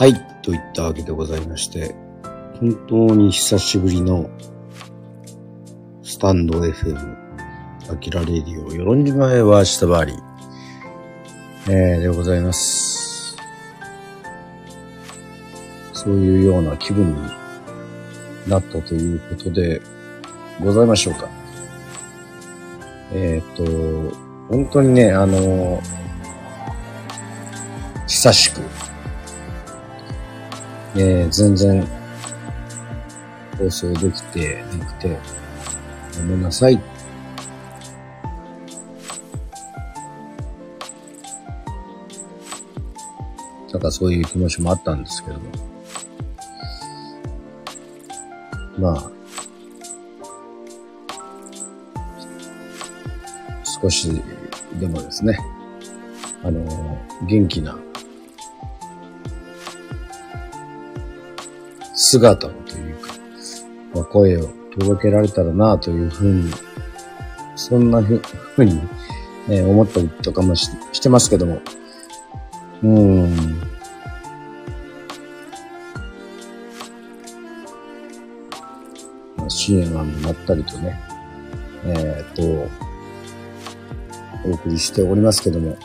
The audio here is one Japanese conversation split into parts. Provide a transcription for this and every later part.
はい、といったわけでございまして、本当に久しぶりのスタンド FM、アキラレディオ、よろんじまえは下回り、えー、でございます。そういうような気分になったということでございましょうか。えっ、と、本当にね、あの久しく、えー全然放送できてなくて、ごめんなさい。なんかそういう気持ちもあったんですけども。まあ、少しでもですね、あの元気な姿をというか、まあ、声を届けられたらなというふうに、そんなふふうに、えー思ったりとかもししてますけども。うーん。まあ支援案もなったりとね、えーっと、お送りしておりますけども。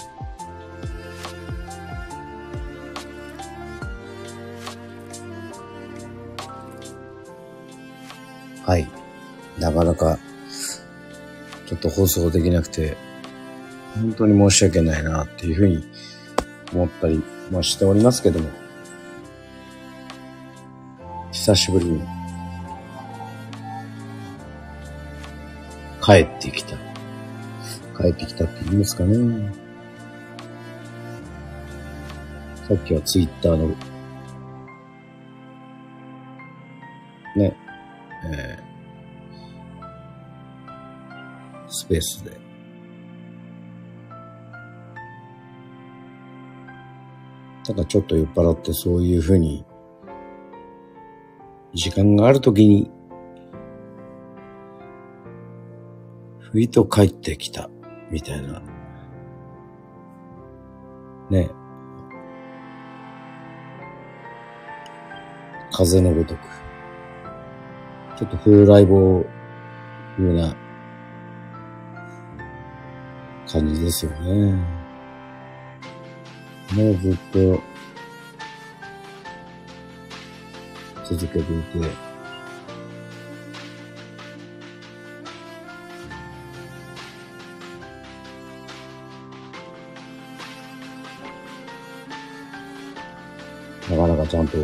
はい。なかなか、ちょっと放送できなくて、本当に申し訳ないなっていうふうに思ったりもしておりますけども、久しぶりに帰ってきた。帰ってきたって言いますかね。さっきはツイッターの、ね、えースペースで。だかちょっと酔っ払ってそういうふうに、時間があるときに、ふいと帰ってきた、みたいな。ね。風のごとく。ちょっと風来坊風な感じですよね。もうずっと続けていて、なかなかちゃんと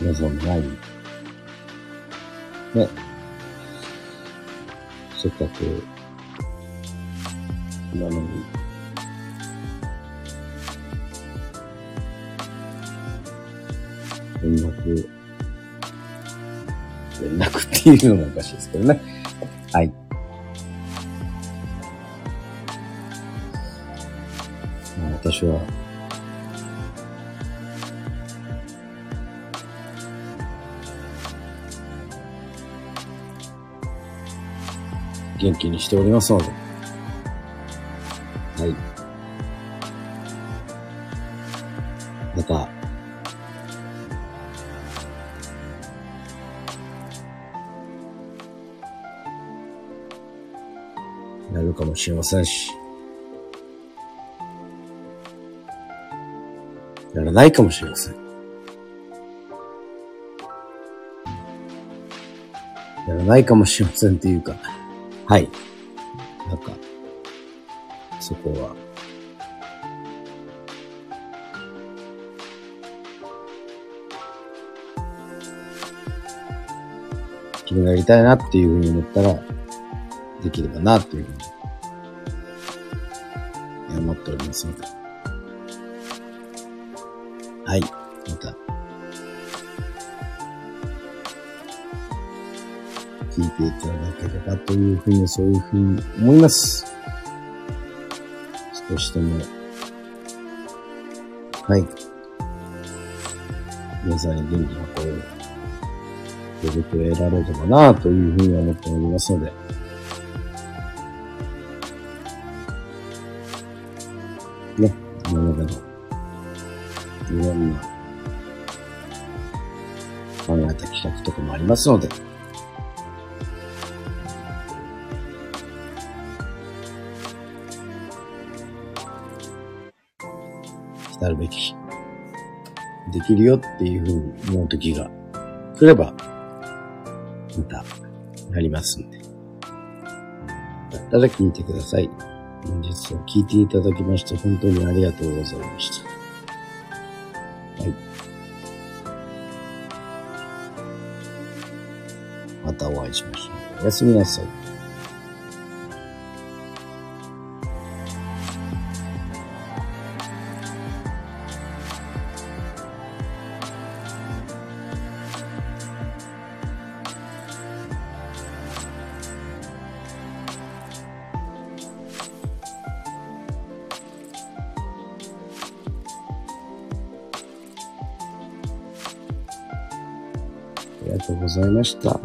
皆さんの前にね、せっかく、なのに、連絡、連絡っていうのもおかしいですけどね。はい。私は、元気にしておりますので。はい。また、やるかもしれませんし、やらないかもしれません。やらないかもしれませんっていうか、はい。なんか、そこは、君がやりたいなっていうふうに思ったら、できればなっていうふうに、思っておりますので。はい。聞いていただければというふうに、そういうふうに思います。少しでも、はい。皆さんに元気な声を届けられればなというふうに思っておりますので、ね、今までのいろんな考えた企画とかもありますので、来るべき、できるよっていうふうに思う時が来れば、また、なりますんで。だったら聞いてください。本日は聞いていただきまして本当にありがとうございました。はい。またお会いしましょう。おやすみなさい。りがとうございました。